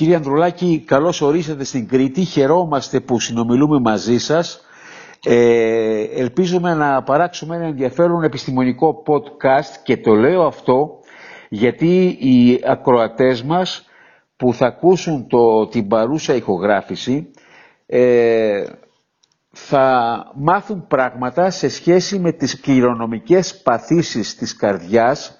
Κύριε Ανδρουλάκη, καλώς ορίσατε στην Κρήτη. Χαιρόμαστε που συνομιλούμε μαζί σας. Ε, ελπίζουμε να παράξουμε ένα ενδιαφέρον επιστημονικό podcast και το λέω αυτό γιατί οι ακροατές μας που θα ακούσουν το, την παρούσα ηχογράφηση ε, θα μάθουν πράγματα σε σχέση με τις κληρονομικές παθήσεις της καρδιάς,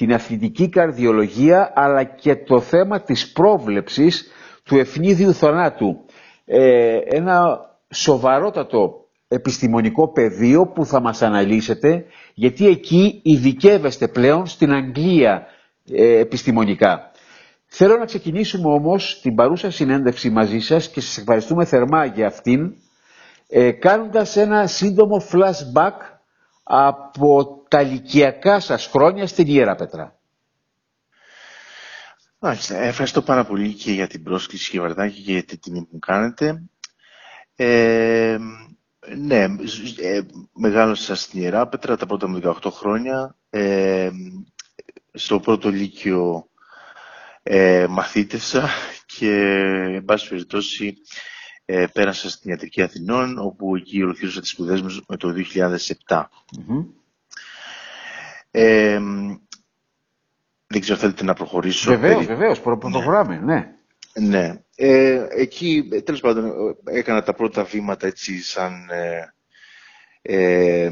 την αθλητική καρδιολογία, αλλά και το θέμα της πρόβλεψης του ευνίδιου θανάτου. Ε, ένα σοβαρότατο επιστημονικό πεδίο που θα μας αναλύσετε, γιατί εκεί ειδικεύεστε πλέον στην Αγγλία ε, επιστημονικά. Θέλω να ξεκινήσουμε όμως την παρούσα συνέντευξη μαζί σας και σας ευχαριστούμε θερμά για αυτήν, ε, κάνοντας ένα σύντομο flashback από τα ηλικιακά σας χρόνια στην Ιέρα Πετρά. Ευχαριστώ πάρα πολύ και για την πρόσκληση και Βαρδάκη και για την τιμή που μου κάνετε. Ε, ναι, ε, μεγάλωσα στην Ιερά Πετρά τα πρώτα μου 18 χρόνια. Ε, στο πρώτο λύκειο ε, μαθήτευσα και, εν πάση περιπτώσει, ε, πέρασα στην Ιατρική Αθηνών, όπου εκεί ολοκλήρωσα τις σπουδές μου με το 2007. Ε, δεν ξέρω, θέλετε να προχωρήσω. Βεβαίως, περί... βεβαίως, προχωράμε, ναι. ναι. Ναι. Ε, εκεί, τέλος πάντων, έκανα τα πρώτα βήματα έτσι σαν ε, ε,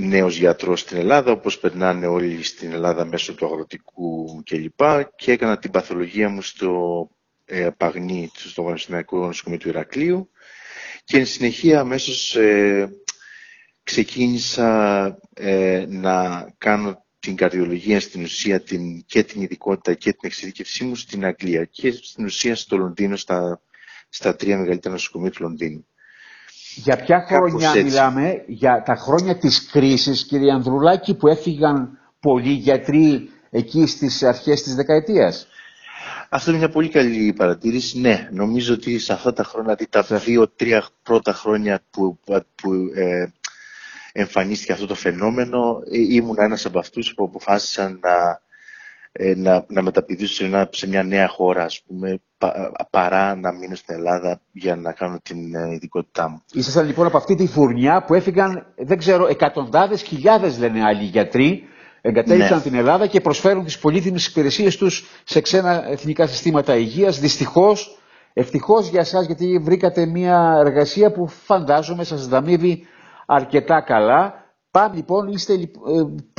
νέος γιατρός στην Ελλάδα, όπως περνάνε όλοι στην Ελλάδα μέσω του αγροτικού κλπ. Και έκανα την παθολογία μου στο ε, Παγνί, στο Πανεπιστημιακό Νοσοκομείο του Ηρακλείου. Και εν συνεχεία αμέσως ε, ξεκίνησα ε, να κάνω την καρδιολογία στην ουσία την, και την ειδικότητα και την εξειδικευσή μου στην Αγγλία και στην ουσία στο Λονδίνο, στα, στα τρία μεγαλύτερα νοσοκομεία του Λονδίνου. Για ποια χρόνια μιλάμε, για τα χρόνια της κρίσης, κύριε Ανδρουλάκη, που έφυγαν πολλοί γιατροί εκεί στις αρχές της δεκαετίας; Αυτό είναι μια πολύ καλή παρατήρηση. Ναι, νομίζω ότι σε αυτά τα χρόνια, δηλαδή τα δύο-τρία πρώτα χρόνια που, που ε, εμφανίστηκε αυτό το φαινόμενο, ε, ήμουν ένας από αυτούς που αποφάσισαν να, ε, να, να μεταπηδήσω σε μια νέα χώρα, ας πούμε, παρά να μείνω στην Ελλάδα για να κάνω την ε, ειδικότητά μου. Ήσασταν λοιπόν από αυτή τη φουρνιά που έφυγαν, δεν ξέρω, εκατοντάδες χιλιάδες λένε άλλοι γιατροί, εγκατέλειψαν ναι. την Ελλάδα και προσφέρουν τις πολύτιμες υπηρεσίες τους σε ξένα εθνικά συστήματα υγείας. Δυστυχώς, ευτυχώς για εσάς γιατί βρήκατε μια εργασία που φαντάζομαι σας δαμείβει αρκετά καλά. Πάμε λοιπόν, είστε ε,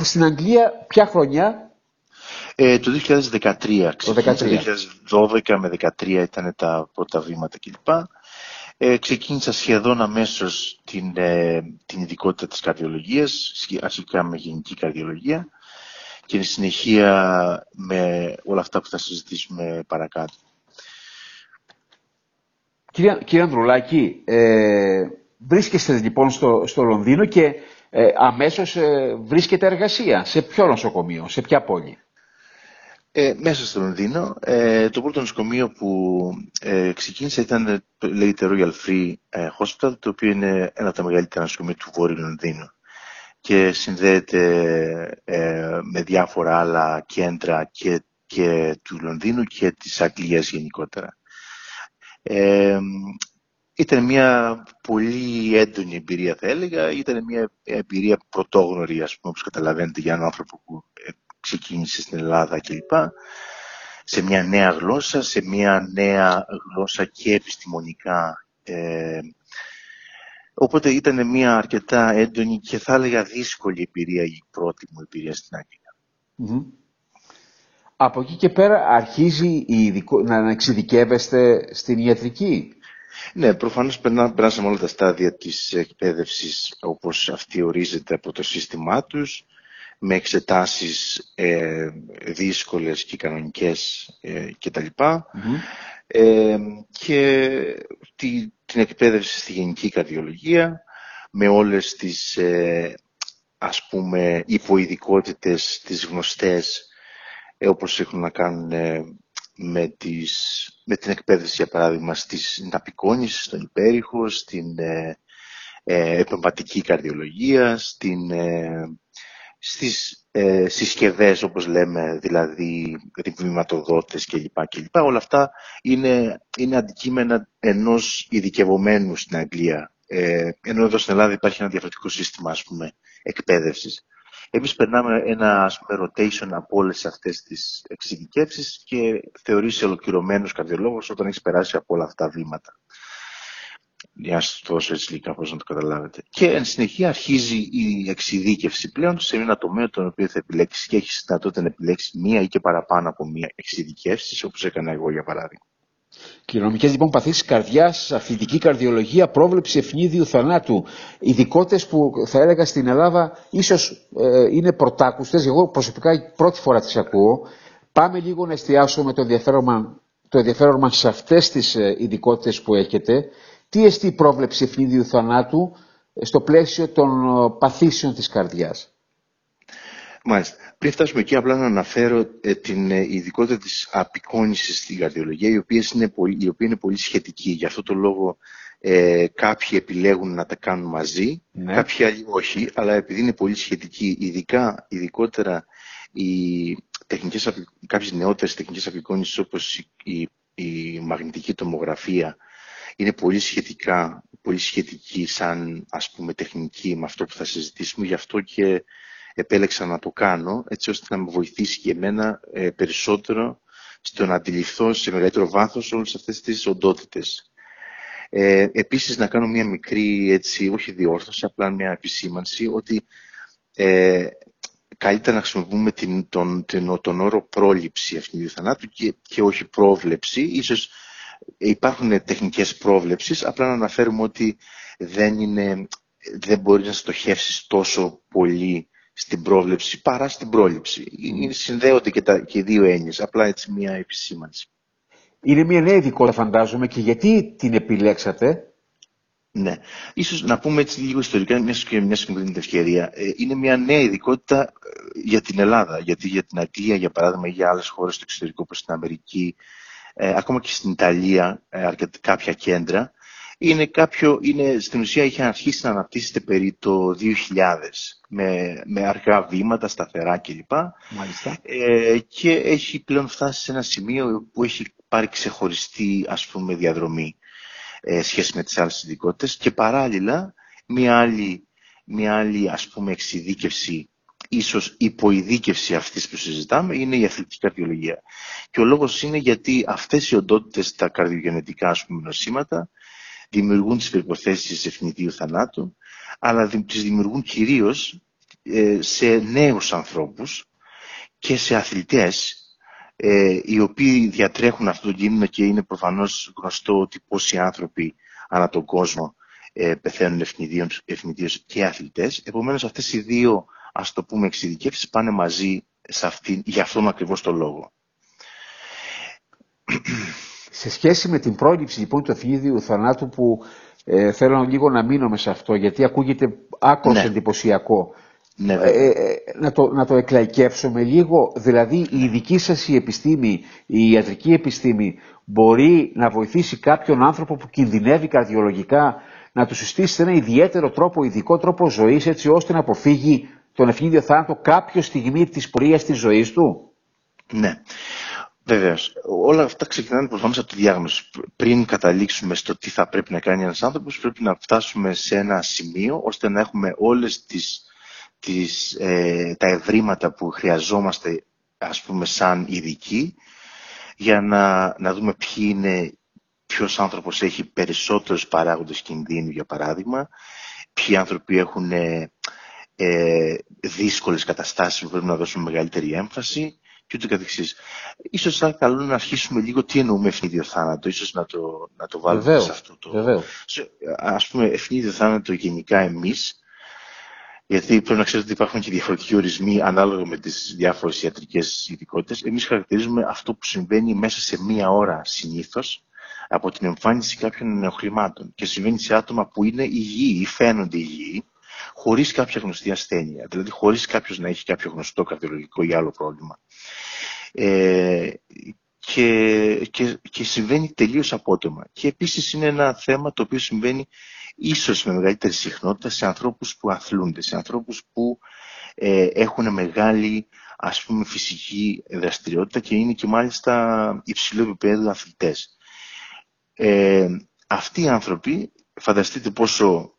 στην Αγγλία ποια χρονιά; Ε, το 2013. Το 2012 με 2013 ήταν τα πρώτα βήματα κλπ. Ε, ξεκίνησα σχεδόν αμέσως την, ε, την ειδικότητα της καρδιολογίας, αρχικά με γενική καρδιολογία και στη συνεχεία με όλα αυτά που θα συζητήσουμε παρακάτω. Κύριε, κύριε Ανδρουλάκη, ε, βρίσκεστε λοιπόν στο, στο Λονδίνο και ε, αμέσως ε, βρίσκεται εργασία. Σε ποιο νοσοκομείο, σε ποια πόλη; Ε, μέσα στο Λονδίνο. Ε, το πρώτο νοσοκομείο που ε, ξεκίνησε ήταν, λέγεται Royal Free ε, Hospital, το οποίο είναι ένα από τα μεγαλύτερα νοσοκομεία του Βόρειου Λονδίνου και συνδέεται ε, με διάφορα άλλα κέντρα και, και του Λονδίνου και της Αγγλίας γενικότερα. Ε, ήταν μια πολύ έντονη εμπειρία θα έλεγα, ήταν μια εμπειρία πρωτόγνωρη ας πούμε όπως καταλαβαίνετε για έναν άνθρωπο που ε, ξεκίνησε στην Ελλάδα κλπ. Σε μια νέα γλώσσα, σε μια νέα γλώσσα και επιστημονικά. Ε, οπότε ήταν μια αρκετά έντονη και θα έλεγα δύσκολη εμπειρία η πρώτη μου εμπειρία στην αγγλια Από εκεί και πέρα αρχίζει η να εξειδικεύεστε στην ιατρική; Ναι, προφανώς περάσαμε όλα τα στάδια της εκπαίδευσης όπως αυτή ορίζεται από το σύστημά τους, με εξετάσεις ε, δύσκολες και κανονικές ε, κτλ. Ε, και τη, την εκπαίδευση στη γενική καρδιολογία με όλες τις ε, ας πούμε υποειδικότητες τις γνωστές ε, όπως έχουν να κάνουν ε, με, τις, με την εκπαίδευση, για παράδειγμα, στις ναπικόνηση, στον υπέρηχο, στην ε, ε, επεμβατική καρδιολογία, στην, ε, στις ε, συσκευές όπως λέμε, δηλαδή ρυθμιματοδότες κλπ. κλπ. Όλα αυτά είναι, είναι αντικείμενα ενός ειδικευομένου στην Αγγλία. Ε, ενώ εδώ στην Ελλάδα υπάρχει ένα διαφορετικό σύστημα ας πούμε, εκπαίδευσης. Εμείς περνάμε ένα ας πούμε, rotation από όλες αυτές τις εξειδικεύσεις και θεωρείσαι ολοκληρωμένος καρδιολόγος όταν έχεις περάσει από όλα αυτά τα βήματα για να σας δώσω έτσι λίγα πώς να το καταλάβετε. Και εν συνεχεία αρχίζει η εξειδίκευση πλέον σε ένα τομέα τον οποίο θα επιλέξεις και έχεις δυνατότητα να επιλέξεις μία ή και παραπάνω από μία εξειδικεύση, όπως έκανα εγώ για παράδειγμα. Κληρονομικές λοιπόν παθήσεις καρδιάς, αθλητική καρδιολογία, πρόβλεψη ευνίδιου θανάτου. Ειδικότητες που θα έλεγα στην Ελλάδα ίσως ε, είναι πρωτάκουστες. Εγώ προσωπικά πρώτη φορά τις ακούω. Πάμε λίγο να εστιάσουμε το ενδιαφέρον, το ενδιαφέρον μας σε αυτές τις ε, ειδικότητες που έχετε τι εστί η πρόβλεψη ευνίδιου θανάτου ε, στο πλαίσιο των ε, παθήσεων της καρδιάς; Μάλιστα. Πριν φτάσουμε εκεί, απλά να αναφέρω ε, την ειδικότητα της απεικόνησης στην καρδιολογία, η οποία είναι πολύ, η οποία είναι πολύ σχετική. Γι' αυτό το λόγο ε, κάποιοι επιλέγουν να τα κάνουν μαζί, ναι. κάποιοι άλλοι όχι, αλλά επειδή είναι πολύ σχετική, ειδικά, ειδικότερα οι τεχνικές, κάποιες νεότερες τεχνικές απεικόνησης όπως η, η μαγνητική τομογραφία είναι πολύ σχετικά, πολύ σχετική σαν ας πούμε τεχνική με αυτό που θα συζητήσουμε, γι' αυτό και επέλεξα να το κάνω, έτσι ώστε να με βοηθήσει και εμένα ε, περισσότερο στο να αντιληφθώ σε μεγαλύτερο βάθος όλες αυτές τις οντότητες. Ε, επίσης να κάνω μια μικρή, έτσι, όχι διόρθωση, απλά μια επισήμανση, ότι ε, καλύτερα να χρησιμοποιούμε την, τον, τον, τον όρο πρόληψη αυτήν θανάτου και, και όχι πρόβλεψη. Ίσως υπάρχουν τεχνικές πρόβλεψης, απλά να αναφέρουμε ότι δεν, είναι, δεν μπορείς να στοχεύσεις τόσο πολύ στην πρόβλεψη παρά στην πρόληψη. Mm. Συνδέονται και, τα, και οι δύο έννοιες, απλά έτσι μια επισήμανση. Είναι μια νέα ειδικότητα φαντάζομαι και γιατί την επιλέξατε; Ναι. Ίσως να πούμε έτσι λίγο ιστορικά, μιας και μιας συγκεκριμένη ευκαιρία. Ε, είναι μια νέα ειδικότητα ε, για την Ελλάδα, γιατί για την Αγγλία, για παράδειγμα, ή για άλλες χώρες στο εξωτερικό, όπως στην Αμερική, ε, ακόμα και στην Ιταλία, ε, κάποια κέντρα, είναι κάποιο, είναι, στην ουσία είχε αρχίσει να αναπτύσσεται περί το 2000 με, με αργά βήματα, σταθερά κλπ. Ε, και έχει πλέον φτάσει σε ένα σημείο που έχει πάρει ξεχωριστή ας πούμε διαδρομή ε, σχέση με τις άλλες ειδικότητες. Και παράλληλα μια άλλη, μια άλλη ας πούμε εξειδίκευση ίσως υποειδίκευση αυτής που συζητάμε είναι η αθλητική καρδιολογία. Και ο λόγος είναι γιατί αυτές οι οντότητες, τα καρδιογενετικά ας πούμε νοσήματα, δημιουργούν τις περιποθέσεις ευνητίου θανάτου, αλλά τις δημιουργούν κυρίως ε, σε νέους ανθρώπους και σε αθλητές ε, οι οποίοι διατρέχουν αυτόν τον κίνδυνο και είναι προφανώς γνωστό ότι πόσοι άνθρωποι ανά τον κόσμο ε, πεθαίνουν ευνηδίως και αθλητές. Επομένως αυτές οι δύο ας το πούμε εξειδικεύσεις πάνε μαζί σε αυτή, για αυτόν ακριβώς το λόγο. Σε σχέση με την πρόληψη λοιπόν του ευνίδιου θανάτου που ε, θέλω λίγο να μείνω σε αυτό γιατί ακούγεται άκρος ναι. εντυπωσιακό. Ναι, ε, ε, να, το, να το εκλαϊκεύσουμε λίγο, δηλαδή η δική σας η επιστήμη, η ιατρική επιστήμη μπορεί να βοηθήσει κάποιον άνθρωπο που κινδυνεύει καρδιολογικά να του συστήσει ένα ιδιαίτερο τρόπο, ειδικό τρόπο ζωής έτσι ώστε να αποφύγει τον ευνίδιο θάνατο κάποια στιγμή της πορείας της ζωής του; Ναι. Βεβαίως. Όλα αυτά ξεκινάνε προφανώς από τη διάγνωση. Πριν καταλήξουμε στο τι θα πρέπει να κάνει ένας άνθρωπος, πρέπει να φτάσουμε σε ένα σημείο ώστε να έχουμε όλες τις, ε, τα ευρήματα που χρειαζόμαστε, ας πούμε, σαν ειδικοί, για να, να δούμε ποιοι είναι, ποιος άνθρωπος έχει περισσότερους παράγοντες κινδύνου, για παράδειγμα, ποιοι άνθρωποι έχουν ε, ε, δύσκολες καταστάσεις που πρέπει να δώσουμε μεγαλύτερη έμφαση και ούτω καθεξής. Ίσως θα καλό να αρχίσουμε λίγο τι εννοούμε ευνίδιο θάνατο, ίσως να το, να το βάλουμε σε αυτό το... Βεβαίως. Ας πούμε ευνίδιο θάνατο γενικά εμείς, γιατί πρέπει να ξέρετε ότι υπάρχουν και διαφορετικοί ορισμοί ανάλογα με τις διάφορες ιατρικές ειδικότητες. Εμείς χαρακτηρίζουμε αυτό που συμβαίνει μέσα σε μία ώρα συνήθως από την εμφάνιση κάποιων νεοχρημάτων και συμβαίνει σε άτομα που είναι υγιεί ή φαίνονται υγιεί χωρίς κάποια γνωστή ασθένεια, δηλαδή χωρίς κάποιος να έχει κάποιο γνωστό καρδιολογικό ή άλλο πρόβλημα. Ε, και, και, και συμβαίνει τελείως απότομα. Και επίσης είναι ένα θέμα το οποίο συμβαίνει ίσως με μεγαλύτερη συχνότητα σε ανθρώπους που αθλούνται, σε ανθρώπους που ε, έχουν μεγάλη ας πούμε φυσική δραστηριότητα και είναι και μάλιστα υψηλό επίπεδο αθλητές. Ε, αυτοί οι άνθρωποι, φανταστείτε πόσο,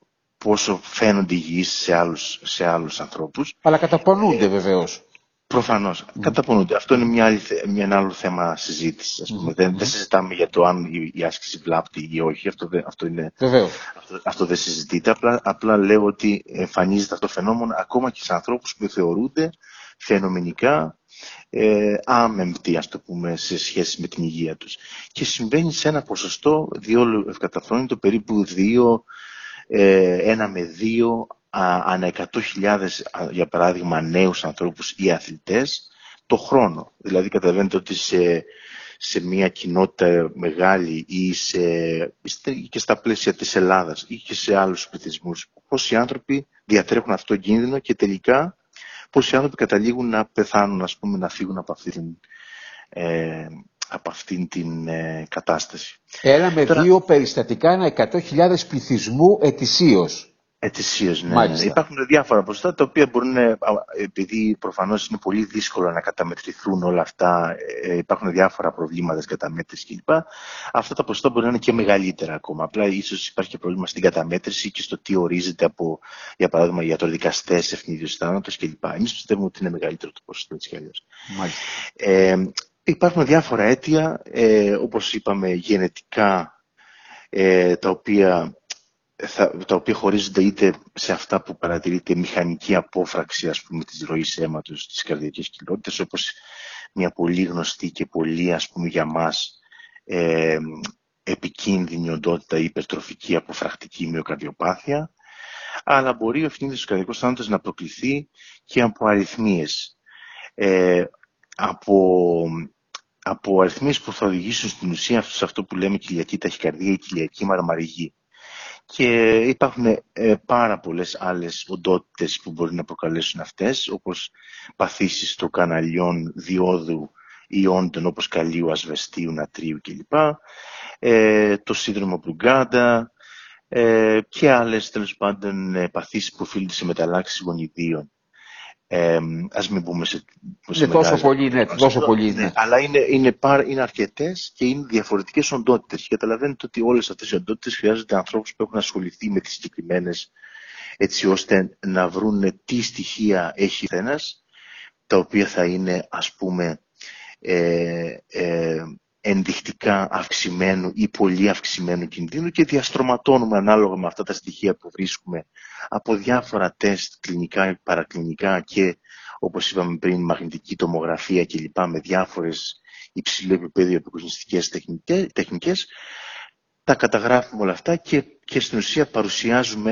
πόσο φαίνονται υγιείς σε άλλους, σε άλλους ανθρώπους. Αλλά καταπονούνται βεβαίως. Προφανώς. Mm. Καταπονούνται. Αυτό είναι μια, άλλη, μια ένα άλλο θέμα συζήτησης. Mm. Δεν, δεν συζητάμε για το αν η, η άσκηση βλάπτει ή όχι. Αυτό, αυτό, είναι, αυτό, αυτό δεν συζητείται. Απλά, απλά λέω ότι εμφανίζεται αυτό το φαινόμενο ακόμα και σε ανθρώπους που θεωρούνται φαινομενικά ε, άμεμπτοι, ας το πούμε, σε σχέση με την υγεία τους. Και συμβαίνει σε ένα ποσοστό διόλου ευκαταφρόνητο, περίπου 2, ε, 1 με 2 ανά 100.000 για παράδειγμα νέους ανθρώπους ή αθλητές το χρόνο. Δηλαδή καταλαβαίνετε ότι σε, σε μια κοινότητα μεγάλη ή σε, και στα πλαίσια της Ελλάδας ή και σε άλλους πληθυσμούς πόσοι άνθρωποι διατρέχουν αυτό το κίνδυνο και τελικά πόσοι άνθρωποι καταλήγουν να πεθάνουν, ας πούμε, να φύγουν από αυτή την, ε, από αυτήν την ε, κατάσταση. Ένα με δύο περιστατικά, ένα 100.000 πληθυσμού ετησίως. Ετησίως, ναι. ναι. Υπάρχουν διάφορα ποσοστά τα οποία μπορούν, επειδή προφανώς είναι πολύ δύσκολο να καταμετρηθούν όλα αυτά, ε, υπάρχουν διάφορα προβλήματα στην καταμέτρησης κλπ. Αυτά τα ποσοστά μπορεί να είναι και μεγαλύτερα ακόμα. Απλά ίσως υπάρχει και πρόβλημα στην καταμέτρηση και στο τι ορίζεται από, για παράδειγμα, ιατροδικαστέ, ευνίδιο θάνατος κλπ. Εμείς πιστεύουμε ότι είναι μεγαλύτερο το ποσοστό έτσι κι αλλιώς. Ε, υπάρχουν διάφορα αίτια, ε, όπως είπαμε, γενετικά, ε, τα οποία τα οποία χωρίζονται είτε σε αυτά που παρατηρείται μηχανική απόφραξη ας πούμε της ροής αίματος στις καρδιακές κοιλότητες όπως μια πολύ γνωστή και πολύ ας πούμε για μας ε, επικίνδυνη οντότητα υπερτροφική αποφρακτική μυοκαρδιοπάθεια. Αλλά μπορεί ο ευθύνης του καρδιακού θάνατος να προκληθεί και από αριθμίες. Ε, από, από αριθμίες που θα οδηγήσουν στην ουσία σε αυτό που λέμε κοιλιακή ταχυκαρδία ή κοιλιακή μαρμαριγή και υπάρχουν ε, πάρα πολλές άλλες οντότητες που μπορεί να προκαλέσουν αυτές, όπως παθήσεις των καναλιών διόδου ή όντων όπως καλίου, ασβεστίου, νατρίου κλπ. Ε, το σύνδρομο Μπρουγκάντα ε, και άλλες τέλος πάντων ε, παθήσεις που οφείλονται σε μεταλλάξεις γονιδίων. Ε, ας μην πούμε σε, σε είναι τόσο πολύ, ναι, τόσο πολύ, ναι. Αλλά είναι, είναι, παρ, είναι αρκετές και είναι διαφορετικές οντότητες. Και καταλαβαίνετε ότι όλες αυτές οι οντότητες χρειάζονται ανθρώπους που έχουν ασχοληθεί με τις συγκεκριμένες έτσι ώστε να βρουν τι στοιχεία έχει ένας, τα οποία θα είναι ας πούμε ε, ε, ενδεικτικά αυξημένου ή πολύ αυξημένου κινδύνου και διαστρωματώνουμε ανάλογα με αυτά τα στοιχεία που βρίσκουμε από διάφορα τεστ κλινικά, παρακλινικά και όπως είπαμε πριν μαγνητική τομογραφία κλπ. με διάφορες υψηλού επίπεδου επικοινωνιστικές τεχνικές τα καταγράφουμε όλα αυτά και, και στην ουσία παρουσιάζουμε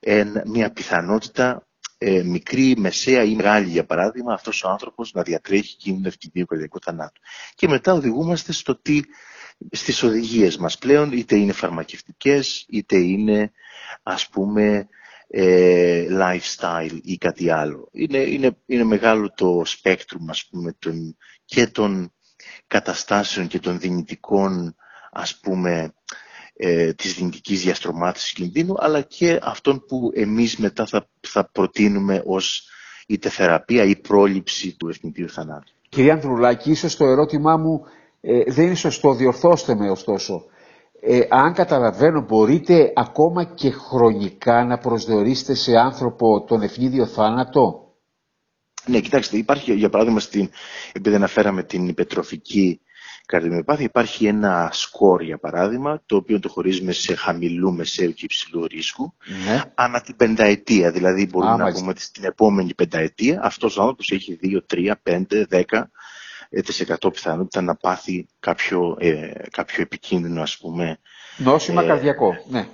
ένα, μια πιθανότητα ε, μικρή, μεσαία ή μεγάλη, για παράδειγμα, αυτός ο άνθρωπος να διατρέχει κίνδυνο ευκαιρίου καρδιακού θανάτου. Και μετά οδηγούμαστε στο τι, στις οδηγίες μας πλέον, είτε είναι φαρμακευτικές, είτε είναι, ας πούμε, ε, lifestyle ή κάτι άλλο. Είναι, είναι, είναι μεγάλο το spectrum, ας πούμε, των, και των καταστάσεων και των δυνητικών, ας πούμε, ε, της δυνητικής διαστρωμάτισης κινδύνου, αλλά και αυτών που εμείς μετά θα, θα προτείνουμε ως είτε θεραπεία ή πρόληψη του ευνητήριου θανάτου. Κυρία Ανδρουλάκη, ίσως το ερώτημά μου ε, δεν είναι σωστό, διορθώστε με ωστόσο. Ε, αν καταλαβαίνω, μπορείτε ακόμα και χρονικά να προσδιορίσετε σε άνθρωπο τον ευνίδιο θάνατο; Ναι, κοιτάξτε, υπάρχει για παράδειγμα, στην, επειδή αναφέραμε την υπετροφική καρδιομιοπάθεια υπάρχει ένα σκορ, για παράδειγμα, το οποίο το χωρίζουμε σε χαμηλού, μεσαίου και υψηλού ρίσκου, ναι. ανά την πενταετία. Δηλαδή, μπορούμε να πούμε ότι στην επόμενη πενταετία αυτός ο άνθρωπος έχει 2, 3, 5, 10 100 πιθανότητα να πάθει κάποιο, ε, κάποιο επικίνδυνο, ας πούμε. Νόσημα ε, καρδιακό, ναι.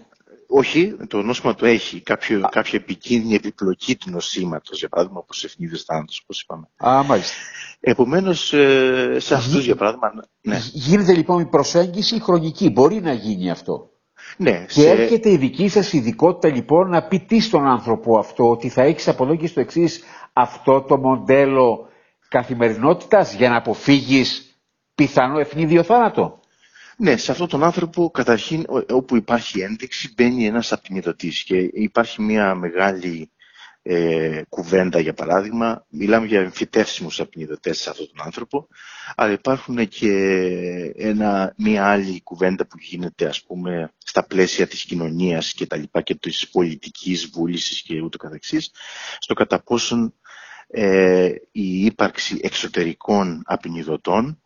Όχι, το νόσημα το έχει. Κάποιο, κάποια επικίνδυνη επιπλοκή του νοσήματος, για παράδειγμα, όπως ευνίδιο θάνατος, όπως είπαμε. Α, μάλιστα. Επομένως, ε, σε αυτούς, για παράδειγμα. Ναι. Γίνεται λοιπόν η προσέγγιση χρονική. Μπορεί να γίνει αυτό. Ναι, και σε... έρχεται η δική σας ειδικότητα λοιπόν να πει τι στον άνθρωπο αυτό, ότι θα έχεις από εδώ και στο εξής αυτό το μοντέλο καθημερινότητας για να αποφύγεις πιθανό ευνίδιο θάνατο. Ναι, σε αυτόν τον άνθρωπο καταρχήν όπου υπάρχει ένδειξη μπαίνει ένας απεινιδωτής και υπάρχει μια μεγάλη ε, κουβέντα για παράδειγμα. Μιλάμε για εμφυτεύσιμους απεινιδωτές σε αυτόν τον άνθρωπο, αλλά υπάρχουν και ένα, μία άλλη κουβέντα που γίνεται ας πούμε στα πλαίσια της κοινωνίας και τα λοιπά και της πολιτικής βούλησης και ούτω καθεξής, στο κατά πόσον ε, η ύπαρξη εξωτερικών απεινιδωτών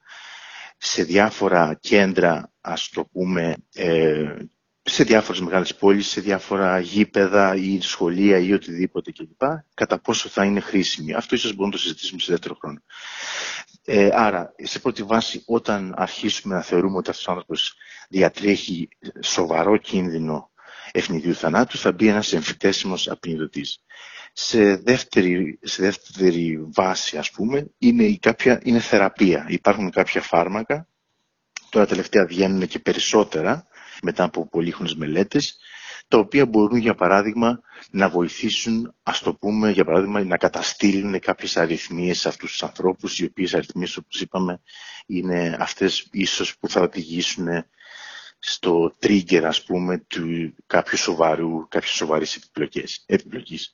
σε διάφορα κέντρα, ας το πούμε, ε, σε διάφορες μεγάλες πόλεις, σε διάφορα γήπεδα ή σχολεία ή οτιδήποτε κλπ. Κατά πόσο θα είναι χρήσιμη. Αυτό ίσως μπορούμε να το συζητήσουμε σε δεύτερο χρόνο. Ε, άρα, σε πρώτη βάση, όταν αρχίσουμε να θεωρούμε ότι αυτός ο άνθρωπος διατρέχει σοβαρό κίνδυνο ευνηδίου θανάτου, θα μπει ένας εμφυτέσιμος απεινιδωτής. Σε δεύτερη, σε δεύτερη βάση, ας πούμε, είναι, η κάποια, είναι θεραπεία. Υπάρχουν κάποια φάρμακα, τώρα τελευταία βγαίνουν και περισσότερα, μετά από πολύχρονες μελέτες, τα οποία μπορούν για παράδειγμα να βοηθήσουν, ας το πούμε, για παράδειγμα, να καταστήλουν κάποιες αριθμίες σε αυτούς τους ανθρώπους, οι οποίες αριθμίες, όπως είπαμε, είναι αυτές ίσως που θα οδηγήσουν στο trigger, ας πούμε, του κάποιου σοβαρού, κάποιες σοβαρής επιπλοκής.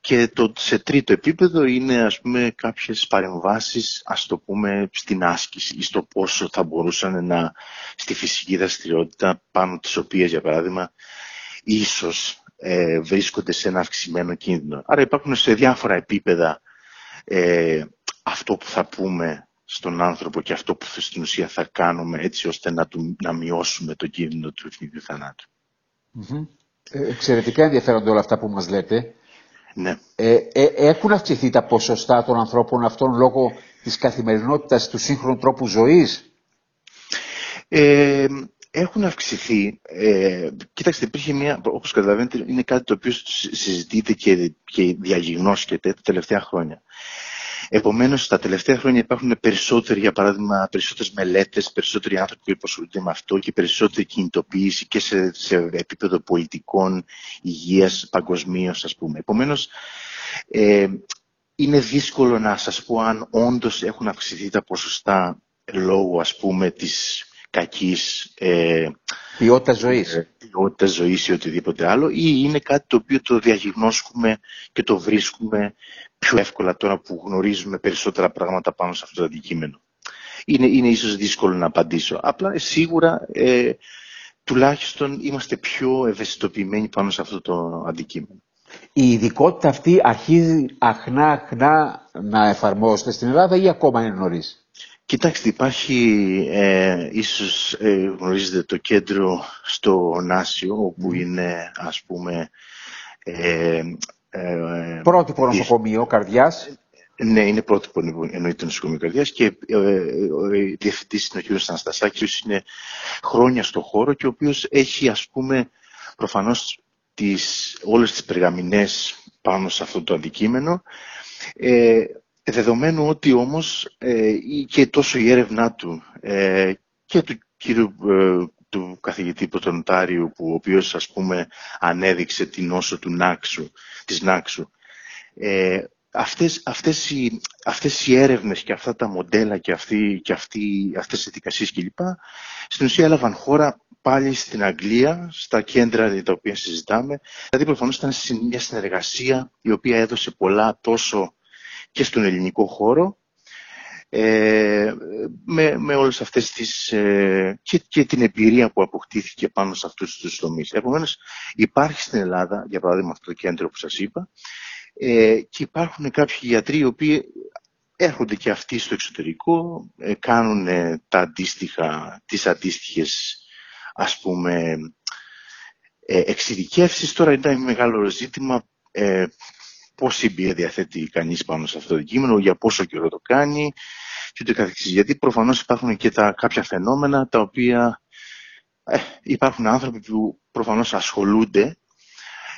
Και το, σε τρίτο επίπεδο είναι, ας πούμε, κάποιες παρεμβάσεις, ας το πούμε, στην άσκηση ή στο πόσο θα μπορούσαν να, στη φυσική δραστηριότητα, πάνω τις οποίες, για παράδειγμα, ίσως ε, βρίσκονται σε ένα αυξημένο κίνδυνο. Άρα υπάρχουν σε διάφορα επίπεδα ε, αυτό που θα πούμε στον άνθρωπο και αυτό που στην ουσία θα κάνουμε έτσι ώστε να, του, να μειώσουμε το κίνδυνο του ευνηδιού θανάτου. Mm-hmm. Ε, εξαιρετικά ενδιαφέροντα όλα αυτά που μας λέτε. Ναι. Ε, ε, έχουν αυξηθεί τα ποσοστά των ανθρώπων αυτών λόγω της καθημερινότητας του σύγχρονου τρόπου ζωής; Ε, έχουν αυξηθεί. Ε, κοίταξτε, υπήρχε μια, όπως καταλαβαίνετε, είναι κάτι το οποίο συζητείται και, και διαγιγνώσκεται τα τελευταία χρόνια. Επομένως, τα τελευταία χρόνια υπάρχουν περισσότεροι, για παράδειγμα, περισσότερες μελέτες, περισσότεροι άνθρωποι που υποσχολούνται με αυτό και περισσότερη κινητοποίηση και σε, σε επίπεδο πολιτικών, υγείας, παγκοσμίως, ας πούμε. Επομένως, ε, είναι δύσκολο να σας πω αν όντως έχουν αυξηθεί τα ποσοστά λόγω, ας πούμε, της κακής ε, ποιότητας ζωής. Ε, ποιότητας ζωής ή οτιδήποτε άλλο ή είναι κάτι το οποίο το διαγνώσκουμε και το βρίσκουμε πιο εύκολα τώρα που γνωρίζουμε περισσότερα πράγματα πάνω σε αυτό το αντικείμενο. Είναι, είναι ίσως δύσκολο να απαντήσω. Απλά σίγουρα ε, τουλάχιστον είμαστε πιο ευαισθητοποιημένοι πάνω σε αυτό το αντικείμενο. Η ειδικότητα αυτή αρχίζει αχνά-αχνά να εφαρμόζεται στην Ελλάδα ή ακόμα είναι νωρίς; Κοιτάξτε, υπάρχει, ε, ίσως ε, γνωρίζετε το κέντρο στο Νάσιο, όπου είναι ας πούμε... Ε, ε, πρότυπο νοσοκομείο καρδιάς. Ναι, είναι πρότυπο εννοείται το νοσοκομείο καρδιάς και ε, ο διευθυντής είναι ο κ. Αναστασάκης, είναι χρόνια στο χώρο και ο οποίος έχει ας πούμε προφανώς τις, όλες τις περγαμηνές πάνω σε αυτό το αντικείμενο. Ε, Δεδομένου ότι όμως ε, και τόσο η έρευνά του ε, και του κύριου ε, του καθηγητή Πρωτονοτάριου που ο οποίος ας πούμε ανέδειξε την νόσο του Νάξου, της Νάξου ε, αυτές, αυτές, οι, αυτές οι έρευνες και αυτά τα μοντέλα και, αυτή, και αυτή, αυτές οι δικασίες κλπ στην ουσία έλαβαν χώρα πάλι στην Αγγλία, στα κέντρα τα οποία συζητάμε. Δηλαδή προφανώς ήταν μια συνεργασία η οποία έδωσε πολλά τόσο και στον ελληνικό χώρο ε, με, με όλες αυτές τις ε, και, την εμπειρία που αποκτήθηκε πάνω σε αυτούς τους τομείς. Επομένως υπάρχει στην Ελλάδα, για παράδειγμα αυτό το κέντρο που σας είπα, ε, και υπάρχουν κάποιοι γιατροί οι οποίοι έρχονται και αυτοί στο εξωτερικό, ε, κάνουν τα αντίστοιχα, τις αντίστοιχες ας πούμε ε, εξειδικεύσεις. Τώρα είναι ένα μεγάλο ζήτημα ε, πόση εμπειρία διαθέτει κανείς πάνω σε αυτό το κείμενο, για πόσο καιρό το κάνει και ούτε καθεξής. Γιατί προφανώς υπάρχουν και τα κάποια φαινόμενα τα οποία ε, υπάρχουν άνθρωποι που προφανώς ασχολούνται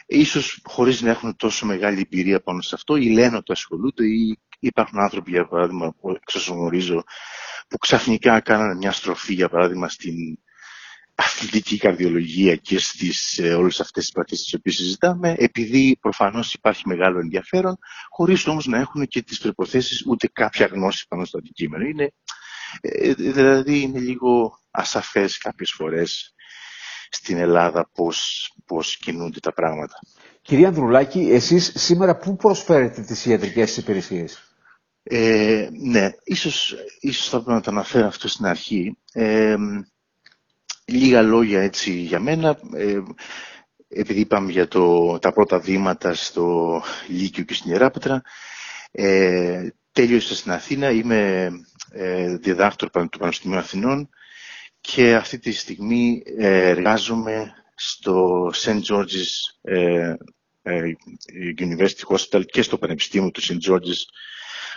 ίσως χωρίς να έχουν τόσο μεγάλη εμπειρία πάνω σε αυτό ή λένε ότι ασχολούνται ή υπάρχουν άνθρωποι για παράδειγμα που γνωρίζω που ξαφνικά κάνανε μια στροφή για παράδειγμα στην αθλητική καρδιολογία και στις ε, όλες αυτές τις παθήσεις τις οποίες συζητάμε, επειδή προφανώς υπάρχει μεγάλο ενδιαφέρον, χωρίς όμως να έχουν και τις προϋποθέσεις ούτε κάποια γνώση πάνω στο αντικείμενο. Είναι, ε, δηλαδή είναι λίγο ασαφές κάποιες φορές στην Ελλάδα πώς, πώς κινούνται τα πράγματα. Κυρία Ανδρουλάκη, εσείς σήμερα πού προσφέρετε τις ιατρικές υπηρεσίες; Ε, ναι, ίσως, ίσως θα πρέπει να το αναφέρω αυτό στην αρχή. Ε, λίγα λόγια έτσι για μένα. Ε, επειδή είπαμε για το, τα πρώτα βήματα στο Λύκειο και στην Ιεράπετρα, ε, τέλειωσα στην Αθήνα, είμαι ε, διδάκτορ του Πανεπιστημίου Αθηνών και αυτή τη στιγμή ε, εργάζομαι στο St. George's ε, ε, University Hospital και στο Πανεπιστήμιο του St. George's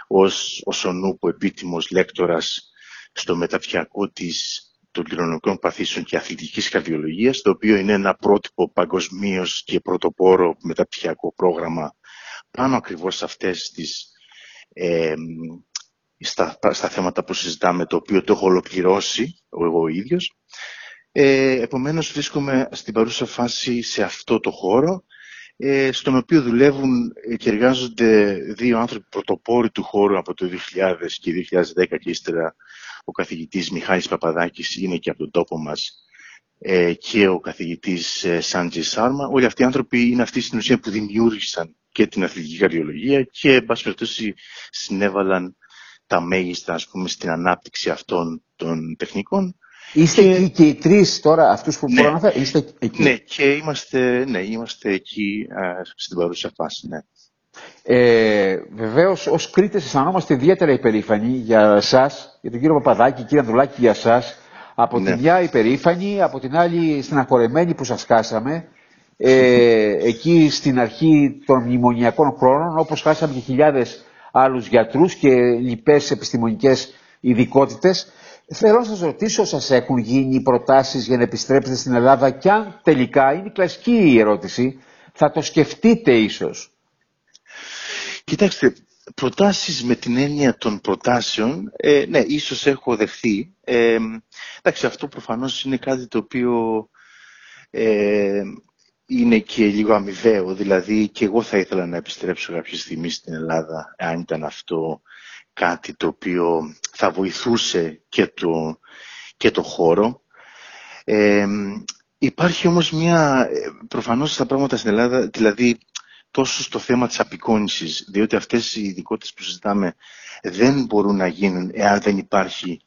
ως, ως ονούπο επίτιμος λέκτορας στο μεταπτυχιακό της των κληρονομικών παθήσεων και αθλητικής καρδιολογίας, το οποίο είναι ένα πρότυπο παγκοσμίως και πρωτοπόρο μεταπτυχιακό πρόγραμμα πάνω ακριβώς σε αυτές τις ε, στα, στα θέματα που συζητάμε, το οποίο το έχω ολοκληρώσει εγώ ο ίδιος. Ε, επομένως βρίσκομαι στην παρούσα φάση σε αυτό το χώρο, ε, στον οποίο δουλεύουν και εργάζονται δύο άνθρωποι πρωτοπόροι του χώρου από το 2000 και 2010 και ύστερα ο καθηγητής Μιχάλης Παπαδάκης είναι και από τον τόπο μας ε, και ο καθηγητής ε, Σάντζη Σάρμα. Όλοι αυτοί οι άνθρωποι είναι αυτοί στην ουσία που δημιούργησαν και την αθλητική καρδιολογία και, εν πάση περιπτώσει, συνέβαλαν τα μέγιστα, ας πούμε, στην ανάπτυξη αυτών των τεχνικών. Είστε και... εκεί και οι τρεις τώρα, αυτούς που ναι. μπορώ να φέρω, είστε εκεί. Ναι, και είμαστε, ναι, είμαστε εκεί α, στην παρούσα φάση, ναι. Ε, Βεβαίως, ως Κρήτες, αισθανόμαστε ιδιαίτερα υπερήφανοι για εσά, για τον κύριο Παπαδάκη, κύριε Ανδρουλάκη, για εσά. Από ναι. τη μια υπερήφανοι, από την άλλη στεναχωρεμένοι που σας κάσαμε. Ε, εκεί στην αρχή των μνημονιακών χρόνων, όπως χάσαμε και χιλιάδες άλλους γιατρούς και λοιπές επιστημονικές ειδικότητες. Θέλω να σας ρωτήσω, σας έχουν γίνει προτάσεις για να επιστρέψετε στην Ελλάδα; Και αν τελικά, είναι κλασική η ερώτηση, θα το σκεφτείτε ίσως. Κοιτάξτε, προτάσεις με την έννοια των προτάσεων, ε, ναι, ίσως έχω δεχθεί. Ε, εντάξει, αυτό προφανώς είναι κάτι το οποίο ε, είναι και λίγο αμοιβαίο. Δηλαδή και εγώ θα ήθελα να επιστρέψω κάποια στιγμή στην Ελλάδα, αν ήταν αυτό κάτι το οποίο θα βοηθούσε και το, και το χώρο. Ε, υπάρχει όμως μια, ε, προφανώς τα πράγματα στην Ελλάδα, δηλαδή τόσο στο θέμα της απεικόνησης, διότι αυτές οι ειδικότητες που συζητάμε δεν μπορούν να γίνουν εάν δεν, υπάρχει,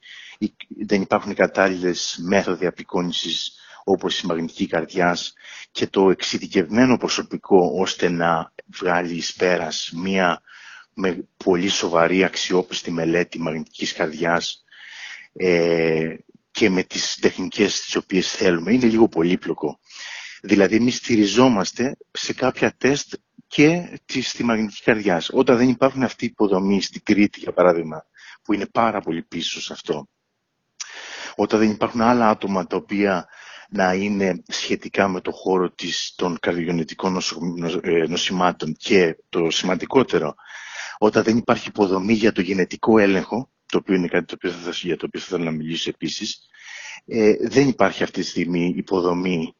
δεν υπάρχουν οι κατάλληλες μέθοδοι απεικόνησης όπως η μαγνητική καρδιάς και το εξειδικευμένο προσωπικό ώστε να βγάλει εις πέρας μία με πολύ σοβαρή αξιόπιστη μελέτη μαγνητικής καρδιάς ε, και με τις τεχνικές τις οποίες θέλουμε. Είναι λίγο πολύπλοκο. Δηλαδή, εμείς στηριζόμαστε σε κάποια τεστ και στη μαγνητική καρδιά. Όταν δεν υπάρχουν αυτή η υποδομή στην Κρήτη, για παράδειγμα, που είναι πάρα πολύ πίσω σε αυτό, όταν δεν υπάρχουν άλλα άτομα τα οποία να είναι σχετικά με το χώρο της, των καρδιογενετικών ε, νοσημάτων και το σημαντικότερο, όταν δεν υπάρχει υποδομή για το γενετικό έλεγχο, το οποίο είναι κάτι το οποίο θα, για το οποίο θα ήθελα να μιλήσω επίσης, ε, δεν υπάρχει αυτή τη στιγμή υποδομή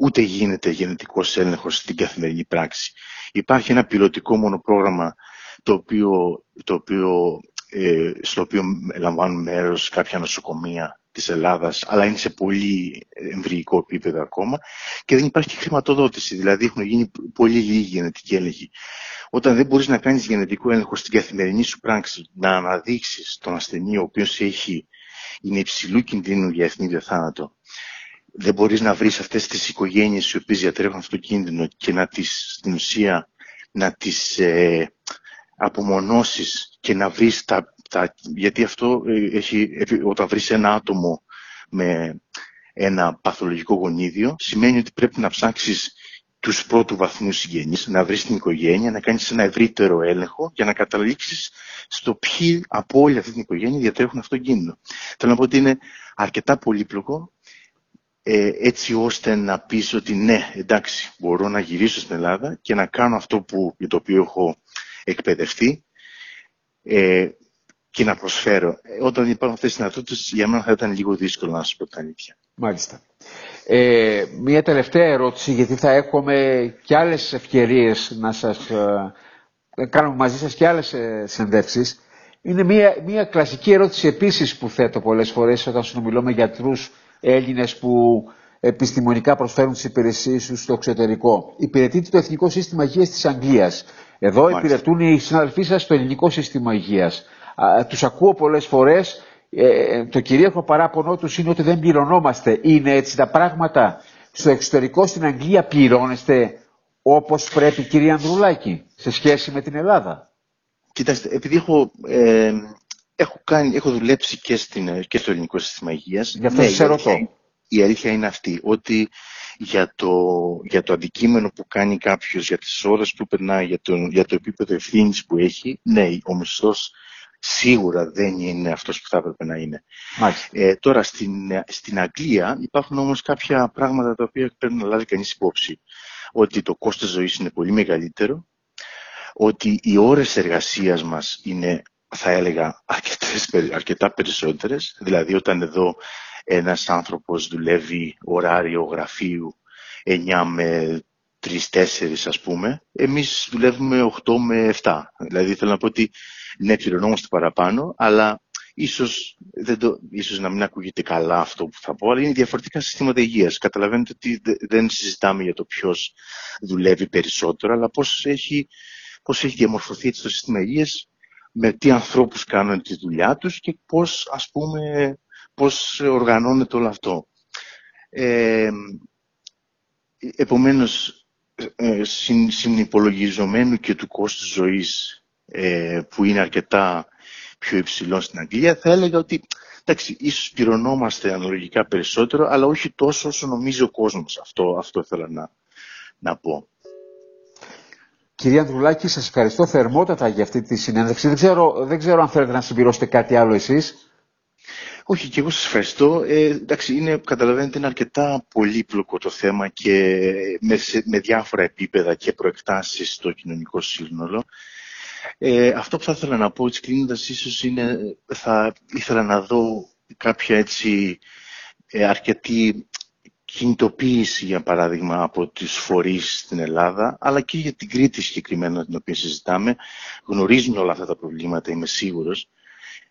ούτε γίνεται γενετικός έλεγχος στην καθημερινή πράξη. Υπάρχει ένα πιλωτικό μόνο πρόγραμμα το οποίο, το οποίο, ε, στο οποίο λαμβάνουν μέρος κάποια νοσοκομεία της Ελλάδας, αλλά είναι σε πολύ εμβρυϊκό επίπεδο ακόμα και δεν υπάρχει χρηματοδότηση, δηλαδή έχουν γίνει πολύ λίγοι γενετικοί έλεγχοι. Όταν δεν μπορείς να κάνεις γενετικό έλεγχο στην καθημερινή σου πράξη, να αναδείξεις τον ασθενή ο οποίος έχει, είναι υψηλού κινδύνου για εθνίδιο θάνατο, δεν μπορείς να βρεις αυτές τις οικογένειες οι οποίες διατρέχουν αυτό το κίνδυνο και να τις, στην ουσία, να τις ε, απομονώσεις και να βρεις τα, τα γιατί αυτό ε, έχει, όταν βρεις ένα άτομο με ένα παθολογικό γονίδιο, σημαίνει ότι πρέπει να ψάξεις τους πρώτου βαθμού συγγενείς, να βρεις την οικογένεια, να κάνεις ένα ευρύτερο έλεγχο για να καταλήξεις στο ποιοι από όλη αυτή την οικογένεια διατρέχουν αυτό το κίνδυνο. Θέλω να πω ότι είναι αρκετά πολύπλοκο ε, έτσι ώστε να πεις ότι ναι, εντάξει, μπορώ να γυρίσω στην Ελλάδα και να κάνω αυτό που, για το οποίο έχω εκπαιδευτεί ε, και να προσφέρω. Ε, όταν υπάρχουν αυτές τις δυνατότητες, για μένα θα ήταν λίγο δύσκολο να σας πω τα αλήθεια. Μάλιστα. Ε, μία τελευταία ερώτηση, γιατί θα έχουμε και άλλες ευκαιρίες να σας ε, κάνουμε μαζί σας και άλλες ε, συνδεύσεις. Είναι μία, μία κλασική ερώτηση επίσης που θέτω πολλές φορές όταν συνομιλώ με γιατρούς Έλληνες που επιστημονικά προσφέρουν τις υπηρεσίες τους στο εξωτερικό. Υπηρετείται το Εθνικό Σύστημα Υγείας της Αγγλίας. Εδώ Μάλιστα. υπηρετούν οι συναδελφοί σας στο Ελληνικό Σύστημα Υγείας. Τους ακούω πολλές φορές. Ε, το κυρίαρχο παράπονο τους είναι ότι δεν πληρωνόμαστε. Είναι έτσι τα πράγματα. Στο εξωτερικό στην Αγγλία πληρώνεστε όπως πρέπει κύριε Ανδρουλάκη σε σχέση με την Ελλάδα. Κοιτάξτε, επειδή έχω, ε, έχω, κάνει, έχω δουλέψει και, στην, και στο ελληνικό σύστημα υγείας. Γι' αυτό ναι, σε ρωτώ. Η αλήθεια είναι αυτή, ότι για το, για το αντικείμενο που κάνει κάποιος, για τις ώρες που περνάει, για το, για το επίπεδο ευθύνης που έχει, ναι, ο μισθός σίγουρα δεν είναι αυτός που θα έπρεπε να είναι. Ε, τώρα, στην, στην Αγγλία υπάρχουν όμως κάποια πράγματα τα οποία πρέπει να λάβει κανείς υπόψη. Ότι το κόστος ζωής είναι πολύ μεγαλύτερο, ότι οι ώρες εργασίας μας είναι, θα έλεγα, αρκετές, αρκετά περισσότερες. Δηλαδή, όταν εδώ ένας άνθρωπος δουλεύει ωράριο γραφείου 9 με 3-4 ας πούμε, εμείς δουλεύουμε 8 με 7. Δηλαδή θέλω να πω ότι ναι, πληρωνόμαστε παραπάνω, αλλά ίσως, δεν το, ίσως να μην ακούγεται καλά αυτό που θα πω, αλλά είναι διαφορετικά συστήματα υγείας. Καταλαβαίνετε ότι δεν συζητάμε για το ποιος δουλεύει περισσότερο, αλλά πώς έχει, πώς έχει διαμορφωθεί έτσι το σύστημα υγείας, με τι ανθρώπους κάνουν τη δουλειά τους και πώς, ας πούμε, πώς οργανώνεται όλο αυτό. Ε, επομένως, ε, συνυπολογιζομένου και του κόστους ζωής ε, που είναι αρκετά πιο υψηλό στην Αγγλία, θα έλεγα ότι εντάξει, ίσως πληρωνόμαστε αναλογικά περισσότερο, αλλά όχι τόσο όσο νομίζει ο κόσμος. Αυτό, αυτό ήθελα να, να πω. Κυρία Ανδρουλάκη, σας ευχαριστώ θερμότατα για αυτή τη συνέντευξη. Δεν ξέρω, δεν ξέρω αν θέλετε να συμπληρώσετε κάτι άλλο εσείς. Όχι, και εγώ σας ευχαριστώ. Ε, εντάξει, είναι, καταλαβαίνετε, είναι αρκετά πολύπλοκο το θέμα και με, με διάφορα επίπεδα και προεκτάσεις στο κοινωνικό σύνολο. Ε, αυτό που θα ήθελα να πω, έτσι κλείνοντας, ίσως είναι, θα ήθελα να δω κάποια έτσι ε, αρκετή κινητοποίηση, για παράδειγμα, από τις φορείς στην Ελλάδα, αλλά και για την Κρήτη συγκεκριμένα, την οποία συζητάμε. Γνωρίζουν όλα αυτά τα προβλήματα, είμαι σίγουρος.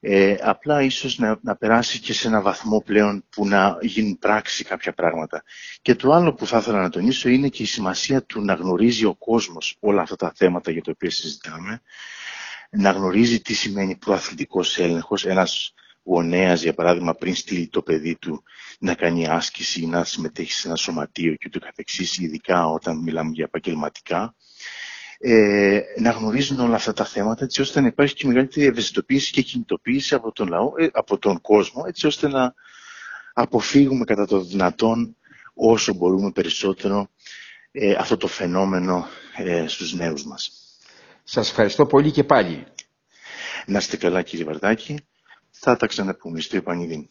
Ε, απλά ίσως να, να περάσει και σε ένα βαθμό πλέον που να γίνουν πράξη κάποια πράγματα. Και το άλλο που θα ήθελα να τονίσω είναι και η σημασία του να γνωρίζει ο κόσμος όλα αυτά τα θέματα για τα οποία συζητάμε, να γνωρίζει τι σημαίνει προαθλητικός έλεγχος, ένας γονέας για παράδειγμα πριν στείλει το παιδί του να κάνει άσκηση ή να συμμετέχει σε ένα σωματείο και ούτω καθεξής, ειδικά όταν μιλάμε για επαγγελματικά ε, να γνωρίζουν όλα αυτά τα θέματα έτσι ώστε να υπάρχει και μεγαλύτερη ευαισθητοποίηση και κινητοποίηση από τον, λαό, ε, από τον κόσμο έτσι ώστε να αποφύγουμε κατά το δυνατόν όσο μπορούμε περισσότερο ε, αυτό το φαινόμενο ε, στους νέους μας. Σας ευχαριστώ πολύ και πάλι. Να είστε καλά κύριε Βαρδάκη. Θα τα ξαναπούμε στο επανειδή.